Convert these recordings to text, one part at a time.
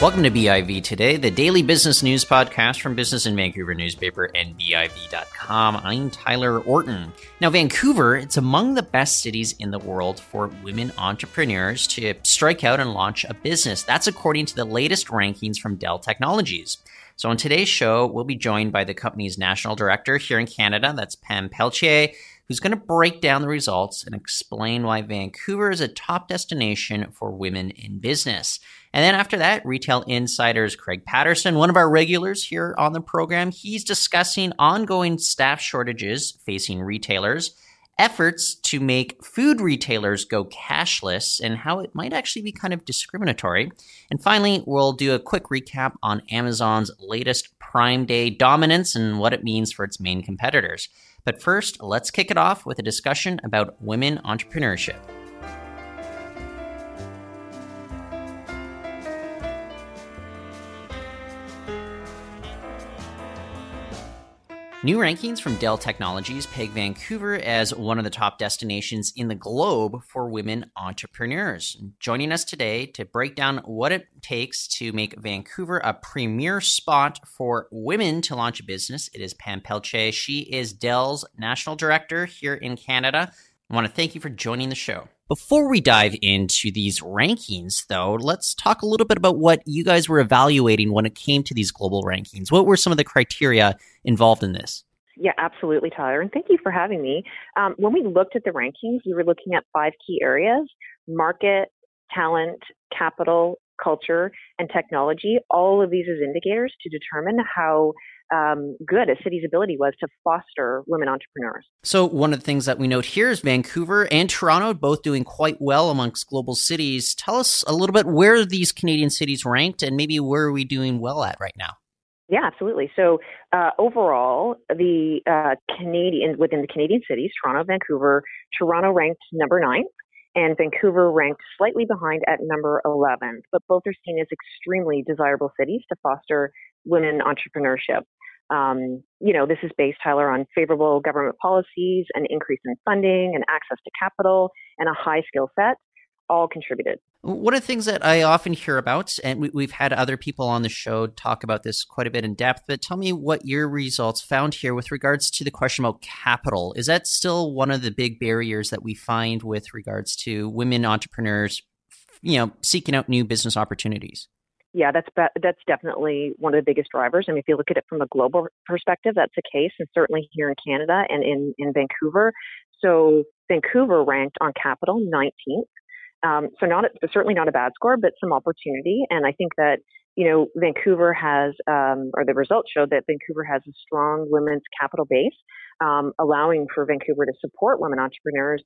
Welcome to BIV Today, the daily business news podcast from Business in Vancouver newspaper and BIV.com. I'm Tyler Orton. Now, Vancouver, it's among the best cities in the world for women entrepreneurs to strike out and launch a business. That's according to the latest rankings from Dell Technologies. So, on today's show, we'll be joined by the company's national director here in Canada, that's Pam Pelletier, who's going to break down the results and explain why Vancouver is a top destination for women in business. And then after that, Retail Insider's Craig Patterson, one of our regulars here on the program, he's discussing ongoing staff shortages facing retailers, efforts to make food retailers go cashless, and how it might actually be kind of discriminatory. And finally, we'll do a quick recap on Amazon's latest Prime Day dominance and what it means for its main competitors. But first, let's kick it off with a discussion about women entrepreneurship. New rankings from Dell Technologies peg Vancouver as one of the top destinations in the globe for women entrepreneurs. Joining us today to break down what it takes to make Vancouver a premier spot for women to launch a business, it is Pam Pelletier. She is Dell's national director here in Canada. I want to thank you for joining the show. Before we dive into these rankings, though, let's talk a little bit about what you guys were evaluating when it came to these global rankings. What were some of the criteria involved in this? Yeah, absolutely, Tyler. And thank you for having me. Um, when we looked at the rankings, we were looking at five key areas market, talent, capital, culture, and technology. All of these as indicators to determine how um, good a city's ability was to foster women entrepreneurs. So, one of the things that we note here is Vancouver and Toronto both doing quite well amongst global cities. Tell us a little bit where these Canadian cities ranked and maybe where are we doing well at right now? Yeah, absolutely. So uh, overall, the uh, Canadian within the Canadian cities, Toronto, Vancouver, Toronto ranked number nine, and Vancouver ranked slightly behind at number 11. But both are seen as extremely desirable cities to foster women entrepreneurship. Um, you know, this is based, Tyler, on favorable government policies, an increase in funding, and access to capital, and a high skill set all contributed. One of the things that I often hear about, and we, have had other people on the show talk about this quite a bit in depth, but tell me what your results found here with regards to the question about capital. Is that still one of the big barriers that we find with regards to women entrepreneurs, you know, seeking out new business opportunities? Yeah, that's that's definitely one of the biggest drivers. I mean, if you look at it from a global perspective, that's the case, and certainly here in Canada and in in Vancouver. So Vancouver ranked on capital 19th. Um, so not certainly not a bad score, but some opportunity. And I think that you know Vancouver has, um, or the results showed that Vancouver has a strong women's capital base, um, allowing for Vancouver to support women entrepreneurs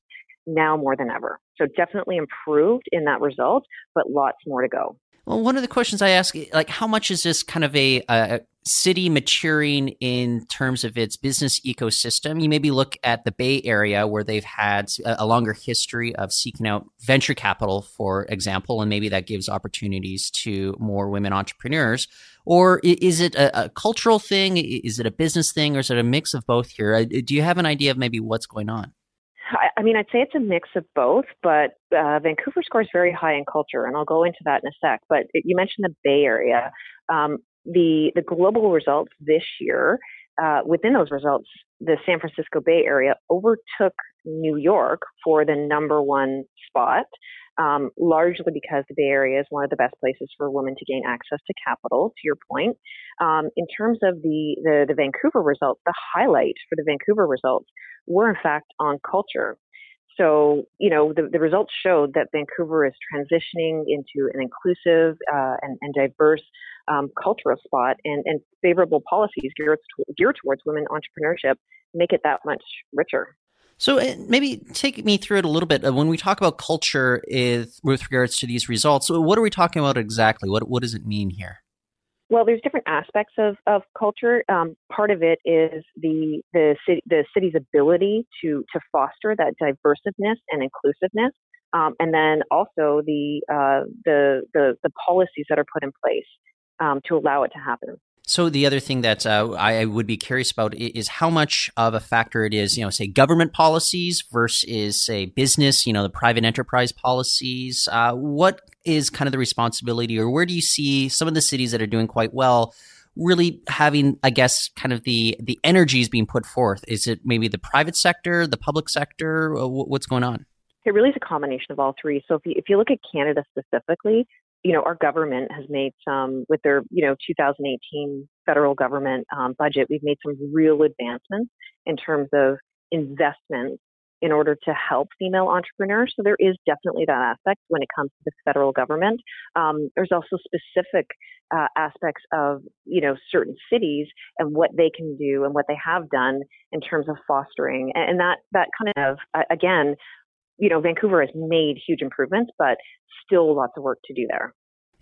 now more than ever. So definitely improved in that result, but lots more to go. Well, one of the questions I ask, eh, like, how much is this kind of a, a, city maturing in terms of its business ecosystem? You maybe look at the Bay Area where they've had a, longer history of seeking out venture capital, for example, and maybe that gives opportunities to more women entrepreneurs. Or is it a, a cultural thing? Is it a business thing? Or is it a mix of both here? Do you have an idea of maybe what's going on? I mean, I'd say it's a mix of both, but uh, Vancouver scores very high in culture, and I'll go into that in a sec. But you mentioned the Bay Area. Um, the the global results this year, uh, within those results, the San Francisco Bay Area overtook New York for the number one spot um, largely because the Bay Area is one of the best places for women to gain access to capital, to your point. Um, in terms of the, the, the Vancouver results, the highlight for the Vancouver results were in fact on culture. So, you know, the, the results showed that Vancouver is transitioning into an inclusive uh, and, and, diverse um, cultural spot, and, and favorable policies geared, geared towards women entrepreneurship make it that much richer. So uh, maybe take me through it a little bit. Uh, when we talk about culture is, with regards to these results, what are we talking about exactly? What what does it mean here? Well, there's different aspects of, of culture. Um, part of it is the the city, the city's ability to to foster that diversiveness and inclusiveness, um, and then also the, uh, the the the policies that are put in place um, to allow it to happen. So the other thing that uh, I would be curious about is how much of a factor it is, you know, say government policies versus say business, you know, the private enterprise policies. Uh, what is kind of the responsibility, or where do you see some of the cities that are doing quite well? really having i guess kind of the the energies being put forth is it maybe the private sector the public sector what's going on it really is a combination of all three so if you, if you look at canada specifically you know, our government has made some with their, you know, 2018 federal government um, budget. We've made some real advancements in terms of investments in order to help female entrepreneurs. So there is definitely that aspect when it comes to the federal government. Um, there's also specific uh, aspects of, you know, certain cities and what they can do and what they have done in terms of fostering. And that that kind of again you know, Vancouver has made huge improvements, but still lots of work to do there.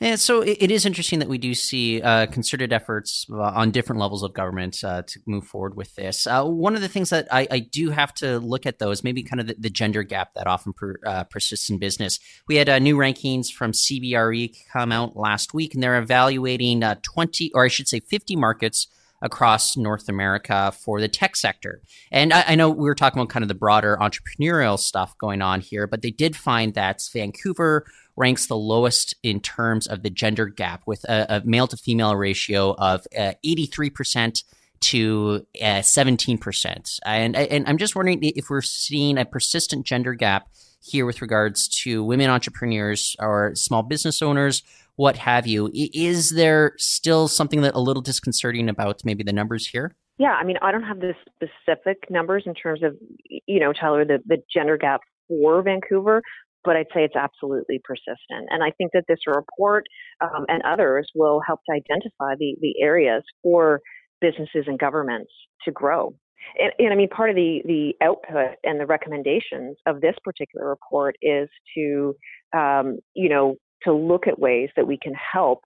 And so it is interesting that we do see uh, concerted efforts uh, on different levels of government uh, to move forward with this. Uh, one of the things that I, I, do have to look at, though, is maybe kind of the, the gender gap that often per, uh, persists in business. We had uh, new rankings from CBRE come out last week, and they're evaluating 20, or I should say 50 markets across North America for the tech sector. And I, I, know we were talking about kind of the broader entrepreneurial stuff going on here, but they did find that Vancouver ranks the lowest in terms of the gender gap with a, a male to female ratio of uh, 83% to uh, 17%. And, and I'm just wondering if we're seeing a persistent gender gap here with regards to women entrepreneurs or small business owners what have you. Is there still something that a little disconcerting about maybe the numbers here? Yeah, I mean, I don't have the specific numbers in terms of, you know, Tyler, the, the gender gap for Vancouver, but I'd say it's absolutely persistent. And I think that this report um, and others will help to identify the, the areas for businesses and governments to grow. And, and, I mean, part of the, the output and the recommendations of this particular report is to, um, you know, to look at ways that we can help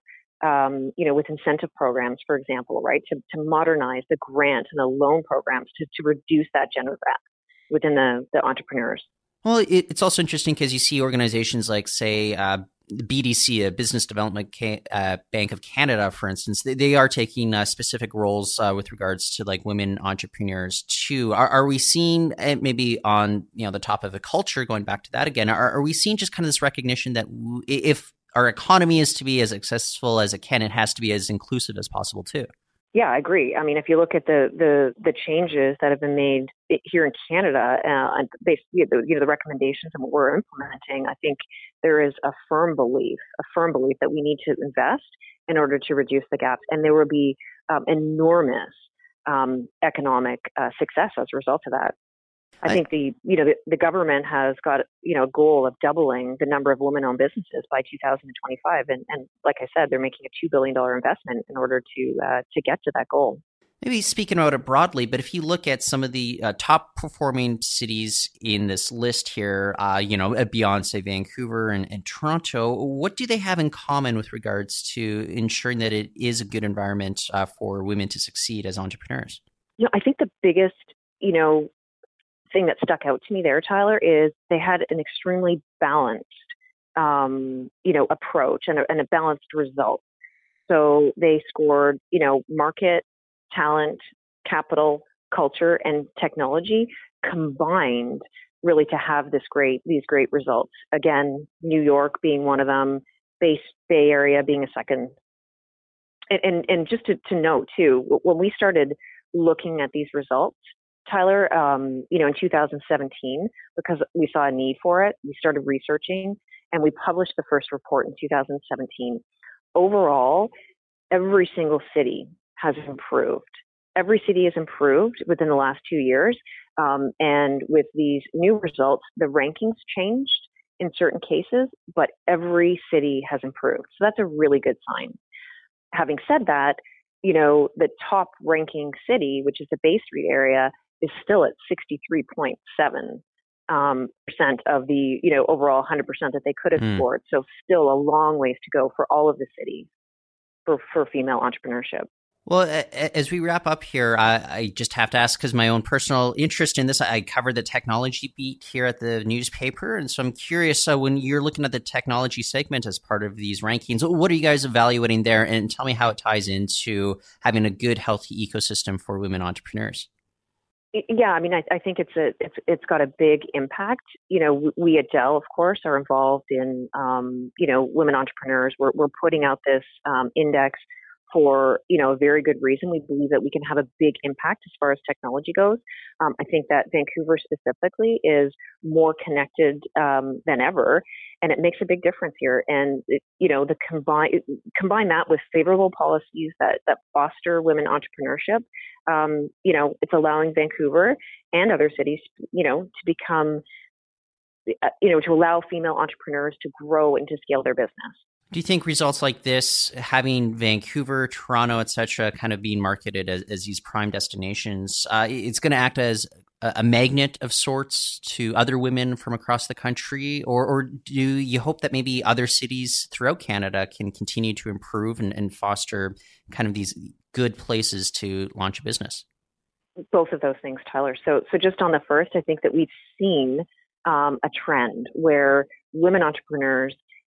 um, you know, with incentive programs, for example, right, to, to modernize the grant and the loan programs to, to reduce that gender gap within the, the entrepreneurs. Well, it, it's also interesting because you see organizations like, say, uh, BDC, a Business Development Ca- uh, Bank of Canada, for instance, they, they are taking uh, specific roles uh, with regards to like women entrepreneurs too. Are, are we seeing uh, maybe on you know the top of the culture, going back to that again? Are, are we seeing just kind of this recognition that w- if our economy is to be as successful as it can, it has to be as inclusive as possible too? Yeah, I agree. I mean, if you look at the the, the changes that have been made here in Canada, uh, and based you know, the recommendations and what we're implementing, I think there is a firm belief, a firm belief that we need to invest in order to reduce the gaps, and there will be um, enormous um, economic uh, success as a result of that. I, think the you know the, the, government has got you know a goal of doubling the number of women-owned businesses by 2025, and, and like I said, they're making a two billion dollar investment in order to uh, to get to that goal. Maybe speaking about it broadly, but if you look at some of the uh, top performing cities in this list here, uh, you know, beyond say Vancouver and, and Toronto, what do they have in common with regards to ensuring that it is a good environment uh, for women to succeed as entrepreneurs? You know, I think the biggest you know thing that stuck out to me there, Tyler, is they had an extremely balanced, um, you know, approach and a, and a balanced result. So they scored, you know, market, talent, capital, culture, and technology combined really to have this great these great results. Again, New York being one of them, Bay, Bay Area being a second. And, and, and just to, to note too, when we started looking at these results, Tyler, um, you know, in 2017, because we saw a need for it, we started researching and we published the first report in 2017. Overall, every single city has improved. Every city has improved within the last two years. Um, and with these new results, the rankings changed in certain cases, but every city has improved. So that's a really good sign. Having said that, you know, the top ranking city, which is the Bay Street area, is still at 63.7 um, percent of the you know overall 100 percent that they could have mm. scored. So still a long ways to go for all of the cities for for female entrepreneurship. Well, as we wrap up here, I just have to ask because my own personal interest in this, I cover the technology beat here at the newspaper. And so I'm curious so when you're looking at the technology segment as part of these rankings, what are you guys evaluating there? And tell me how it ties into having a good, healthy ecosystem for women entrepreneurs. Yeah, I mean, I, I, think it's a it's it's got a big impact. You know, we at Dell, of course, are involved in um, you know women entrepreneurs. We're we're putting out this um, index for you know a very good reason. We believe that we can have a big impact as far as technology goes. Um, I think that Vancouver specifically is more connected um, than ever, and it makes a big difference here. And it, you know, the combine combine that with favorable policies that that foster women entrepreneurship. Um, you know, it's allowing Vancouver and other cities, you know, to become uh, you know, to allow female entrepreneurs to grow and to scale their business. Do you think results like this, having Vancouver, Toronto, etc., kind of being marketed as, as these prime destinations, uh, it's going to act as a, magnet of sorts to other women from across the country, or, or do you hope that maybe other cities throughout Canada can continue to improve and, and foster kind of these good places to launch a business? Both of those things, Tyler. So, so just on the first, I think that we've seen um, a trend where women entrepreneurs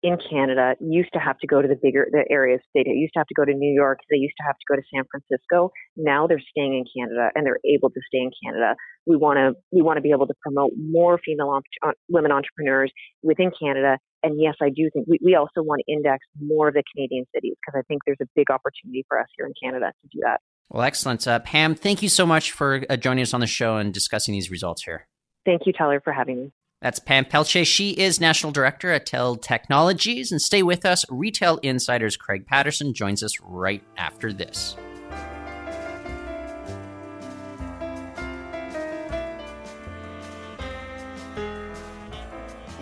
in Canada used to have to go to the bigger the areas. They used to have to go to New York. They used to have to go to San Francisco. Now they're staying in Canada and they're able to stay in Canada. We want to we want to be able to promote more female women entrepreneurs within Canada. And yes, I do think we, we also want to index more of the Canadian cities because I think there's a big opportunity for us here in Canada to do that. Well, excellent, uh, Pam. Thank you so much for uh, joining us on the show and discussing these results here. Thank you, Tyler, for having me. That's Pam Pelletier. She is National Director at Dell Technologies. And stay with us. Retail Insider's Craig Patterson joins us right after this.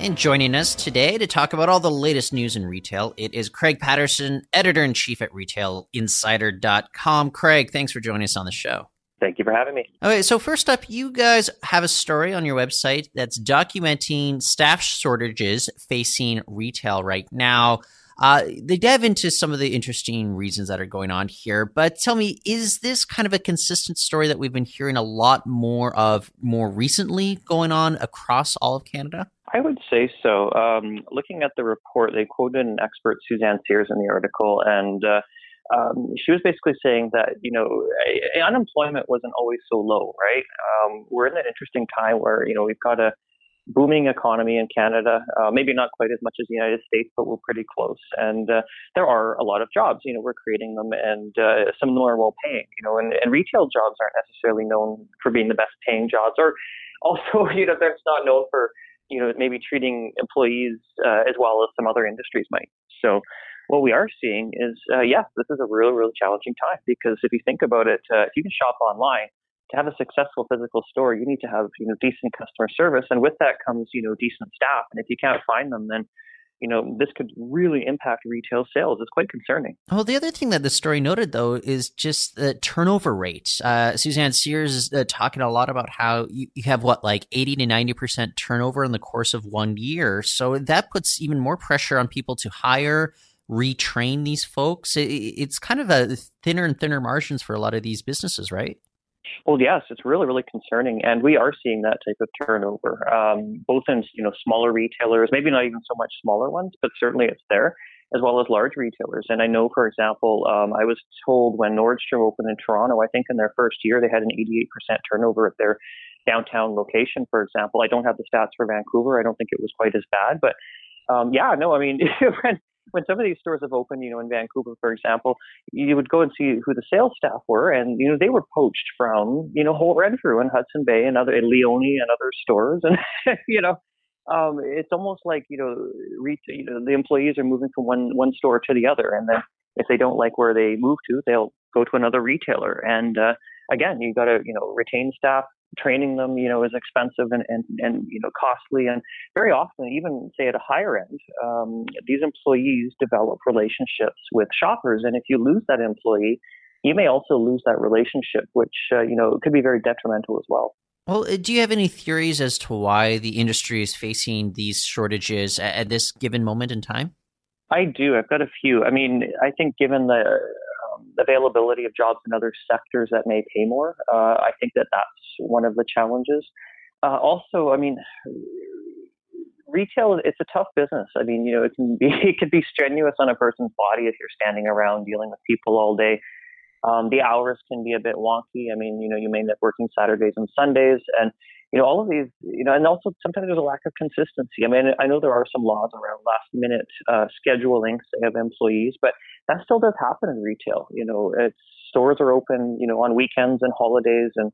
And joining us today to talk about all the latest news in retail, it is Craig Patterson, editor in chief at retailinsider.com. Craig, thanks for joining us on the show. Thank you for having me. Okay, so first up, you guys have a story on your website that's documenting staff shortages facing retail right now. Uh, they dive into some of the interesting reasons that are going on here, but tell me, is this kind of a consistent story that we've been hearing a lot more of more recently going on across all of Canada? I would say so. Um, looking at the report, they quoted an expert, Suzanne Sears, in the article, and uh, um, she was basically saying that you know unemployment wasn't always so low, right? Um, we're in that interesting time where you know we've got a booming economy in Canada, uh, maybe not quite as much as the United States, but we're pretty close. And uh, there are a lot of jobs. You know, we're creating them, and uh, some of them are well paying. You know, and, and retail jobs aren't necessarily known for being the best paying jobs, or also you know they're not known for you know maybe treating employees uh, as well as some other industries might. So what we are seeing is, uh, yes, this is a really, really challenging time because if you think about it, uh, if you can shop online, to have a successful physical store, you need to have you know decent customer service, and with that comes you know decent staff. And if you can't find them, then you know this could really impact retail sales. It's quite concerning. Well, the other thing that the story noted though is just the turnover rate. Uh, Suzanne Sears is uh, talking a lot about how you, you have what like eighty to ninety percent turnover in the course of one year. So that puts even more pressure on people to hire retrain these folks? It's kind of a thinner and thinner margins for a lot of these businesses, right? Well, yes, it's really, really concerning, and we are seeing that type of turnover, um, both in you know smaller retailers, maybe not even so much smaller ones, but certainly it's there, as well as large retailers. And I know, for example, um, I was told when Nordstrom opened in Toronto, I think in their first year they had an 88% turnover at their downtown location, for example. I don't have the stats for Vancouver. I don't think it was quite as bad, but um, yeah, no, I mean, when when some of these stores have opened, you know, in Vancouver, for example, you would go and see who the sales staff were, and you know, they were poached from you know Holt Renfrew and Hudson Bay and other and Leone and other stores, and you know, um, it's almost like you know, re- you know, the employees are moving from one one store to the other, and then if they don't like where they move to, they'll go to another retailer, and uh, again, you got to you know retain staff, training them, you know, is expensive and, and, and you know costly, and very often, even say at a higher end, um, these employees develop relationships with shoppers, and if you lose that employee, you may also lose that relationship, which uh, you know could be very detrimental as well. Well, uh, do you have any theories as to why the industry is facing these shortages at this given moment in time? I do. I've got a few. I mean, I think given the availability of jobs in other sectors that may pay more. Uh, I think that that's one of the challenges. Uh, also, I mean, retail it's a tough business. I mean, you know, it can be it can be strenuous on a person's body if you're standing around dealing with people all day. Um, the hours can be a bit wonky. I mean, you know, you may end up working Saturdays and Sundays, and you know, all of these, you know, and also sometimes there's a lack of consistency. I mean, I know there are some laws around last minute uh, scheduling, of employees, but that still does happen in retail. You know, it's stores are open, you know, on weekends and holidays, and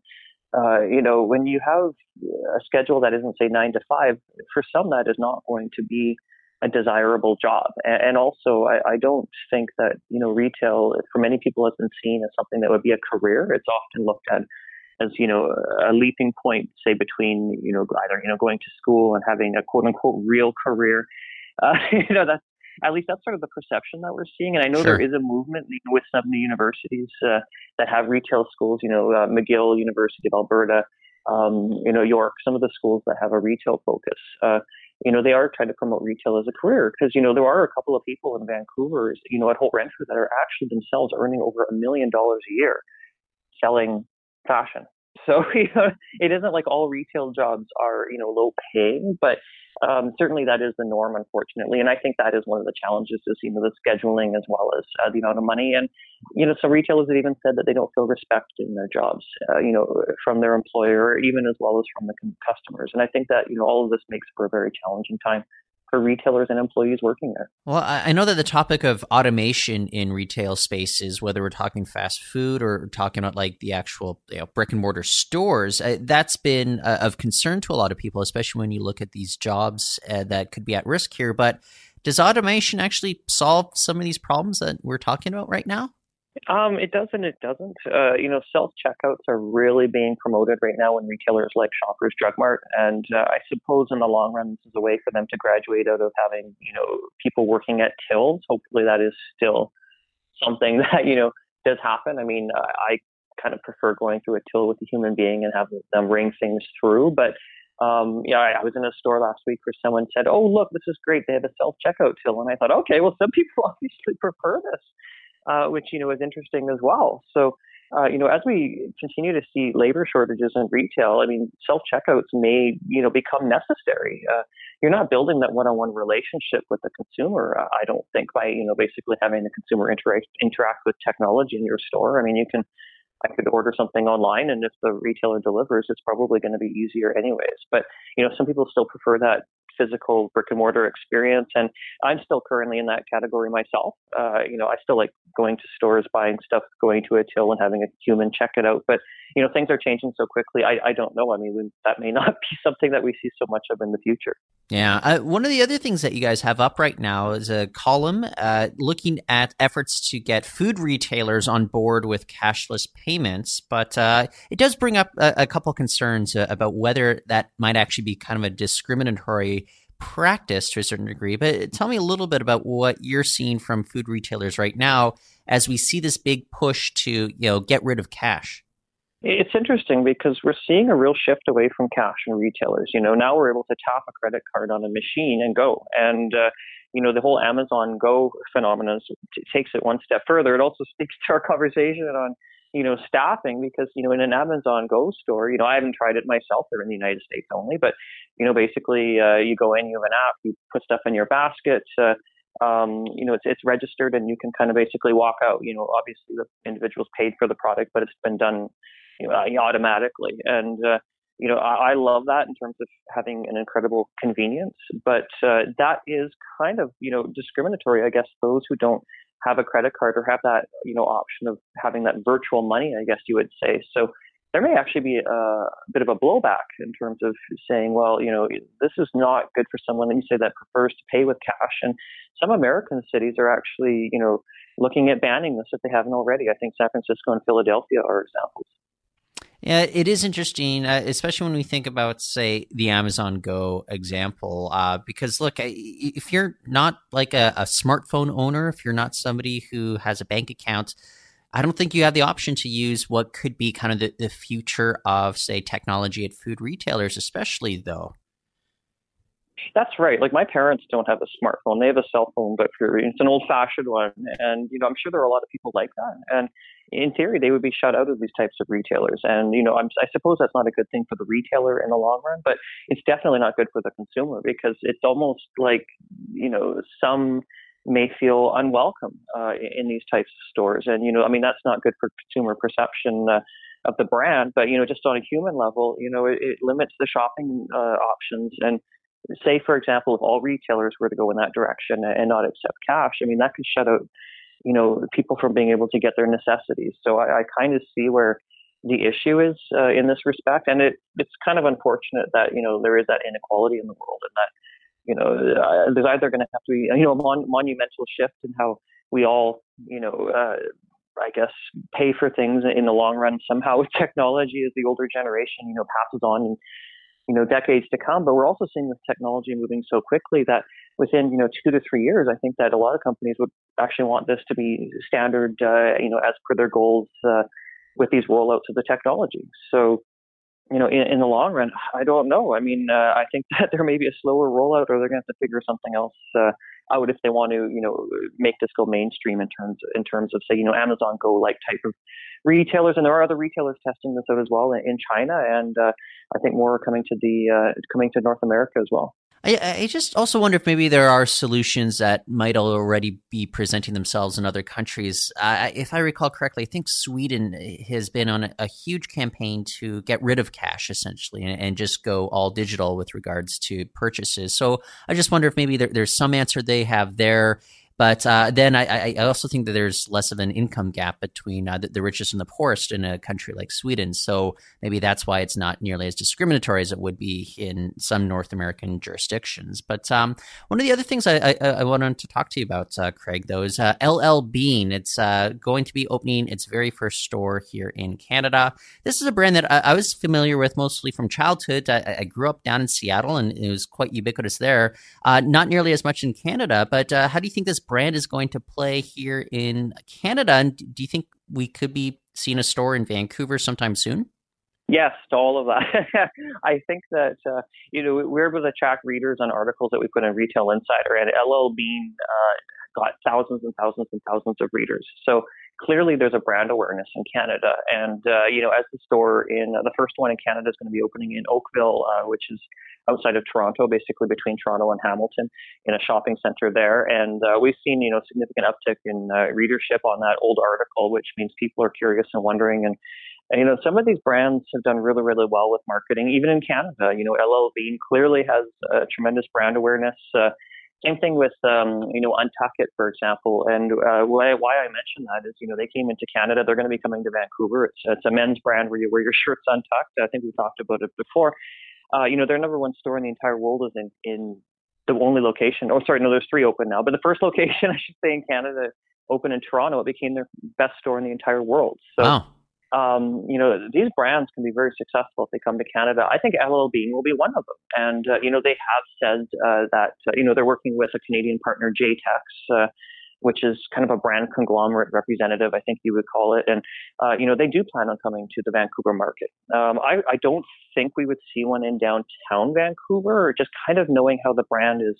uh, you know, when you have a schedule that isn't say nine to five, for some that is not going to be a desirable job. And, and also, I, I, don't think that you know retail for many people has been seen as something that would be a career. It's often looked at as you know a leaping point, say between you know either you know going to school and having a quote unquote real career. Uh, you know that's at least that's sort of the perception that we're seeing. And I know sure. there is a movement with some of the universities uh, that have retail schools. You know, uh, McGill University of Alberta, um, you know, York, some of the schools that have a retail focus. Uh, you know, they are trying to promote retail as a career because, you know, there are a couple of people in Vancouver, you know, at Holt Renfrew that are actually themselves earning over a million dollars a year selling fashion. So, you know, it isn't like all retail jobs are, you know, low paying, but um, certainly that is the norm, unfortunately. And I think that is one of the challenges is, you know, the scheduling as well as uh, the amount of money. And, you know, some retailers have even said that they don't feel respect in their jobs, uh, you know, from their employer, even as well as from the customers. And I think that, you know, all of this makes for a very challenging time for retailers and employees working there. Well, I know that the topic of automation in retail spaces, whether we're talking fast food or talking about like the actual you know, brick and mortar stores, uh, that's been uh, of concern to a lot of people, especially when you look at these jobs uh, that could be at risk here. But does automation actually solve some of these problems that we're talking about right now? Um, it does and it doesn't. Uh, you know, self checkouts are really being promoted right now in retailers like Shoppers Drug Mart, and uh, I suppose in the long run, this is a way for them to graduate out of having you know people working at tills. Hopefully, that is still something that you know does happen. I mean, uh, I kind of prefer going through a till with a human being and having them ring things through, but. Um, yeah, I, I was in a store last week where someone said, "Oh, look, this is great. They have a self checkout till," and I thought, "Okay, well, some people obviously prefer this." Uh, which you know is interesting as well. So. Uh, you know, as we continue to see labor shortages in retail, I mean, self checkouts may, you know, become necessary. Uh, you're not building that one-on-one relationship with the consumer. Uh, I don't think by, you know, basically having the consumer interact interact with technology in your store. I mean, you can, I could order something online, and if the retailer delivers, it's probably going to be easier anyways. But you know, some people still prefer that physical brick and mortar experience. And I'm still currently in that category myself. Uh, you know, I still like going to stores, buying stuff, going to a till and having a human check it out. But, you know, things are changing so quickly. I, I don't know. I mean, we, that may not be something that we see so much of in the future. Yeah. Uh, one of the other things that you guys have up right now is a column uh, looking at efforts to get food retailers on board with cashless payments. But uh, it does bring up a, a couple concerns uh, about whether that might actually be kind of a discriminatory practice to a certain degree. But tell me a little bit about what you're seeing from food retailers right now as we see this big push to you know get rid of cash. It's interesting because we're seeing a real shift away from cash and retailers. You know, now we're able to tap a credit card on a machine and go. And uh, you know, the whole Amazon Go phenomenon takes it one step further. It also speaks to our conversation on you know staffing because you know in an Amazon Go store, you know, I haven't tried it myself. They're in the United States only, but you know, basically uh, you go in, you have an app, you put stuff in your basket. Uh, um, you know, it's, it's registered and you can kind of basically walk out. You know, obviously the individual's paid for the product, but it's been done you know, uh, automatically. And, uh, you know, I, I, love that in terms of having an incredible convenience, but uh, that is kind of, you know, discriminatory, I guess, those who don't have a credit card or have that, you know, option of having that virtual money, I guess you would say. So there may actually be a bit of a blowback in terms of saying, well, you know, this is not good for someone that you say that prefers to pay with cash. And some American cities are actually, you know, looking at banning this if they haven't already. I think San Francisco and Philadelphia are examples. Yeah, it is interesting, uh, especially when we think about, say, the Amazon Go example. Uh, because look, if you're not like a, a, smartphone owner, if you're not somebody who has a bank account, I don't think you have the option to use what could be kind of the, the future of, say, technology at food retailers, especially though. That's right. Like my parents don't have a smartphone; they have a cell phone, but for, it's an old-fashioned one. And you know, I'm sure there are a lot of people like that. And in theory, they would be shut out of these types of retailers. And you know, I'm, I suppose that's not a good thing for the retailer in the long run, but it's definitely not good for the consumer because it's almost like you know some may feel unwelcome uh, in these types of stores. And, you know, I mean, that's not good for consumer perception uh, of the brand, but, you know, just on a human level, you know, it, it limits the shopping uh, options. And say, for example, if all retailers were to go in that direction and not accept cash, I mean, that could shut out, you know, people from being able to get their necessities. So I, I kind of see where the issue is uh, in this respect. And it, it's kind of unfortunate that, you know, there is that inequality in the world and that, you know, uh, there's either going to have to be, you know, a mon- monumental shift in how we all, you know, uh, I guess pay for things in the long run somehow with technology as the older generation, you know, passes on and, you know, decades to come. But we're also seeing with technology moving so quickly that within, you know, two to three years, I think that a lot of companies would actually want this to be standard, uh, you know, as per their goals uh, with these rollouts of the technology. So, you know, in, in the long run, I don't know. I mean, uh, I think that there may be a slower rollout, or they're going to have to figure something else uh, out if they want to, you know, make this go mainstream in terms in terms of say, you know, Amazon Go like type of retailers, and there are other retailers testing this out as well in, in China, and uh, I think more are coming to the uh, coming to North America as well. I, I, just also wonder if maybe there are solutions that might already be presenting themselves in other countries. Uh, if I recall correctly, I think Sweden has been on a, a huge campaign to get rid of cash essentially and, and, just go all digital with regards to purchases. So I just wonder if maybe there, there's some answer they have there but uh, then I, I, also think that there's less of an income gap between uh, the, the, richest and the poorest in a country like Sweden. So maybe that's why it's not nearly as discriminatory as it would be in some North American jurisdictions. But um, one of the other things I, I, wanted to talk to you about, uh, Craig, though, is LL uh, Bean. It's uh, going to be opening its very first store here in Canada. This is a brand that I, was familiar with mostly from childhood. I, grew up down in Seattle, and it was quite ubiquitous there. Uh, not nearly as much in Canada, but how do you think this brand is going to play here in Canada. And do you think we could be seeing a store in Vancouver sometime soon? Yes, to all of that. I think that uh, you know we're able to track readers on articles that we put in Retail Insider, and LL Bean uh, got thousands and thousands and thousands of readers. So clearly, there's a brand awareness in Canada, and uh, you know, as the store in uh, the first one in Canada is going to be opening in Oakville, uh, which is outside of Toronto, basically between Toronto and Hamilton, in a shopping center there. And uh, we've seen, you know, significant uptick in uh, readership on that old article, which means people are curious and wondering. And, and, you know, some of these brands have done really, really well with marketing, even in Canada. You know, LL Bean clearly has uh, tremendous brand awareness. Same thing with, um, you know, Untuckit, for example. And uh, why, why I mention that is, you know, they came into Canada. They're going to be coming to Vancouver. It's, it's a men's brand where you wear your shirts untucked. I think we talked about it before. Uh, you know, their number one store in the entire world is in, in the only location. Oh, sorry, no, there's three open now, but the first location, I should say, in Canada, open in Toronto. It became their best store in the entire world. So, wow. Um, you know, these brands can be very successful if they come to Canada. I think LL Bean will be one of them. And, uh, you know, they have said uh, that, uh, you know, they're working with a Canadian partner, JTEX, uh, which is kind of a brand conglomerate representative, I think you would call it. And, uh, you know, they do plan on coming to the Vancouver market. Um, I, I don't think we would see one in downtown Vancouver, or just kind of knowing how the brand is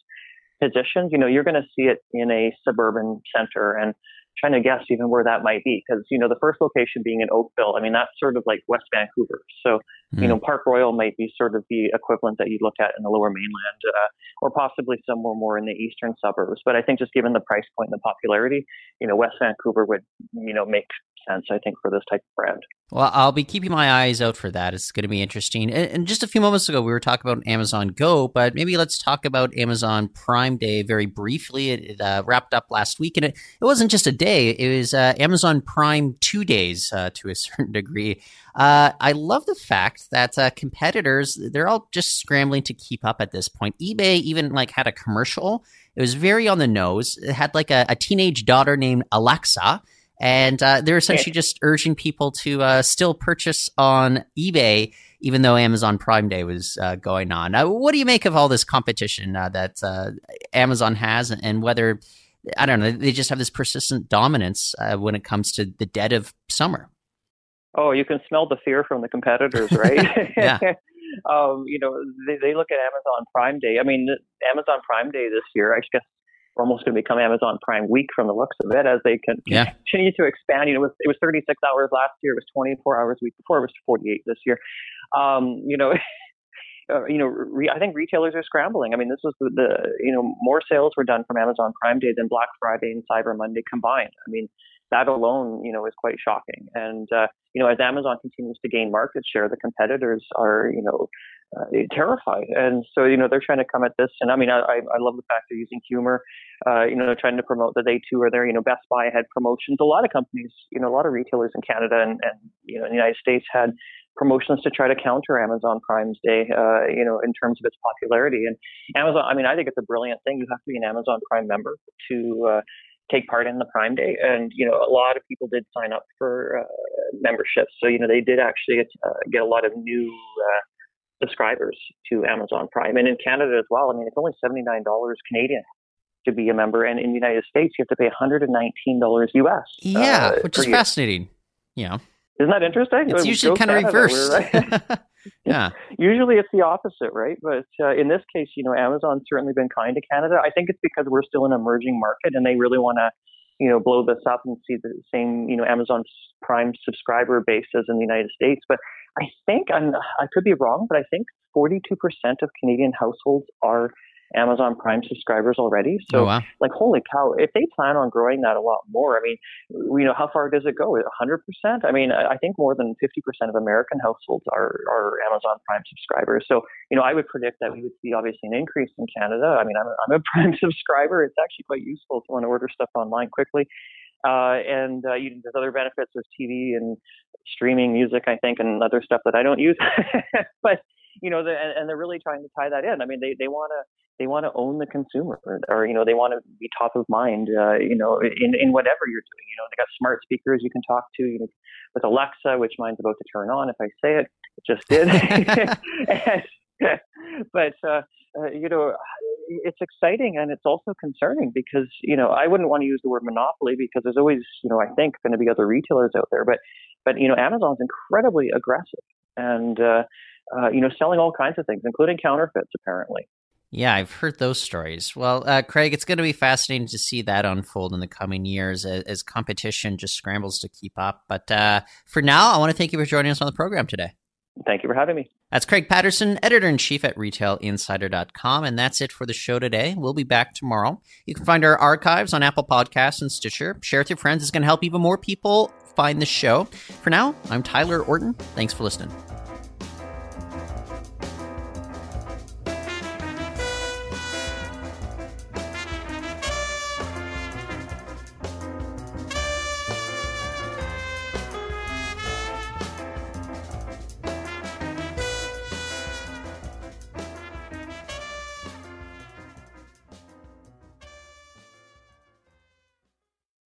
positioned. You know, you're going to see it in a suburban center. And trying to guess even where that might be because you know the first location being in Oakville, I mean that's sort of like West Vancouver. So mm. you hmm. know Park Royal might be sort of the equivalent that you'd look at in the Lower Mainland, uh, or possibly somewhere more in the eastern suburbs. But I think just given the price point and the popularity, you know West Vancouver would you know make sense, I think, for this type of brand. Well, I'll be keeping my eyes out for that. It's going to be interesting. And, just a few moments ago, we were talking about Amazon Go, but maybe let's talk about Amazon Prime Day very briefly. It, it uh, wrapped up last week, and it, it wasn't just a day, it was uh, Amazon Prime two days uh, to a certain degree. Uh, I love the fact that uh, competitors, they're all just scrambling to keep up at this point. eBay even like had a commercial. It was very on the nose. It had like a, a teenage daughter named Alexa and uh, they're essentially just urging people to uh, still purchase on eBay, even though Amazon Prime Day was uh, going on. what do you make of all this competition uh, that uh, Amazon has, and whether I don't know they just have this persistent dominance uh, when it comes to the dead of summer? Oh, you can smell the fear from the competitors, right? yeah. um, you know, they, they look at Amazon Prime Day. I mean, Amazon Prime Day this year, I guess almost going to become Amazon Prime Week from the looks of it as they can yeah. continue to expand. You know, it was, it was 36 hours last year. It was 24 hours a week before. It was 48 this year. Um, you know, uh, you know, re- I think retailers are scrambling. I mean, this was the, the, you know, more sales were done from Amazon Prime Day than Black Friday and Cyber Monday combined. I mean, that alone, you know, is quite shocking. And uh, you know, as Amazon continues to gain market share, the competitors are, you know, uh, terrified. And so, you know, they're trying to come at this. And I mean, I, I love the fact they're using humor, uh, you know, trying to promote that they too are there. You know, Best Buy had promotions. A lot of companies, you know, a lot of retailers in Canada and, and you know, in the United States had promotions to try to counter Amazon Prime's Day, uh, you know, in terms of its popularity. And Amazon, I mean, I think it's a brilliant thing. You have to be an Amazon Prime member to uh, take part in the Prime Day, and you know, a lot of people did sign up for uh, memberships. So you know, they did actually get, uh, get a lot of new uh, subscribers to Amazon Prime, and in Canada as well. I mean, it's only seventy nine dollars Canadian to be a member, and in the United States, you have to pay one hundred and nineteen dollars US. Yeah, uh, which is year. fascinating. Yeah. Isn't that interesting? It's usually kind of reversed. Right. yeah. Usually it's the opposite, right? But uh, in this case, you know, Amazon's certainly been kind to Canada. I think it's because we're still an emerging market and they really want to, you know, blow this up and see the same, you know, Amazon Prime subscriber base as in the United States. But I think, I'm, I could be wrong, but I think 42% of Canadian households are Amazon Prime subscribers already. So, oh, wow. like, holy cow! If they plan on growing that a lot more, I mean, you know, how far does it go? 100 percent? I mean, I think more than 50 percent of American households are are Amazon Prime subscribers. So, you know, I would predict that we would see obviously an increase in Canada. I mean, I'm a, I'm a Prime subscriber. It's actually quite useful to want to order stuff online quickly. Uh, and uh, you, there's other benefits of TV and streaming music, I think, and other stuff that I don't use. but you know, the, and, and, they're really trying to tie that in. I mean, they they want to they want to own the consumer, or, or, you know, they want to be top of mind, uh, you know, in in whatever you're doing. You know, they got smart speakers you can talk to. You know, with Alexa, which mine's about to turn on if I say it. It just did. and, but uh, uh, you know, it's exciting and it's also concerning because you know I wouldn't want to use the word monopoly because there's always you know I think going to be other retailers out there, but but you know Amazon's incredibly aggressive and uh, uh, you know, selling all kinds of things, including counterfeits, apparently. Yeah, I've heard those stories. Well, uh, Craig, it's going to be fascinating to see that unfold in the coming years as, as competition just scrambles to keep up. But uh, for now, I want to thank you for joining us on the program today. Thank you for having me. That's Craig Patterson, editor in chief at retailinsider.com. And that's it for the show today. We'll be back tomorrow. You can find our archives on Apple Podcasts and Stitcher. Share with your friends. It's going to help even more people find the show. For now, I'm Tyler Orton. Thanks for listening.